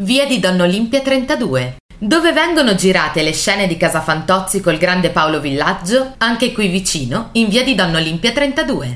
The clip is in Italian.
Via di Donna Olimpia 32. Dove vengono girate le scene di Casa Fantozzi col grande Paolo Villaggio, anche qui vicino, in via di Donna Olimpia 32.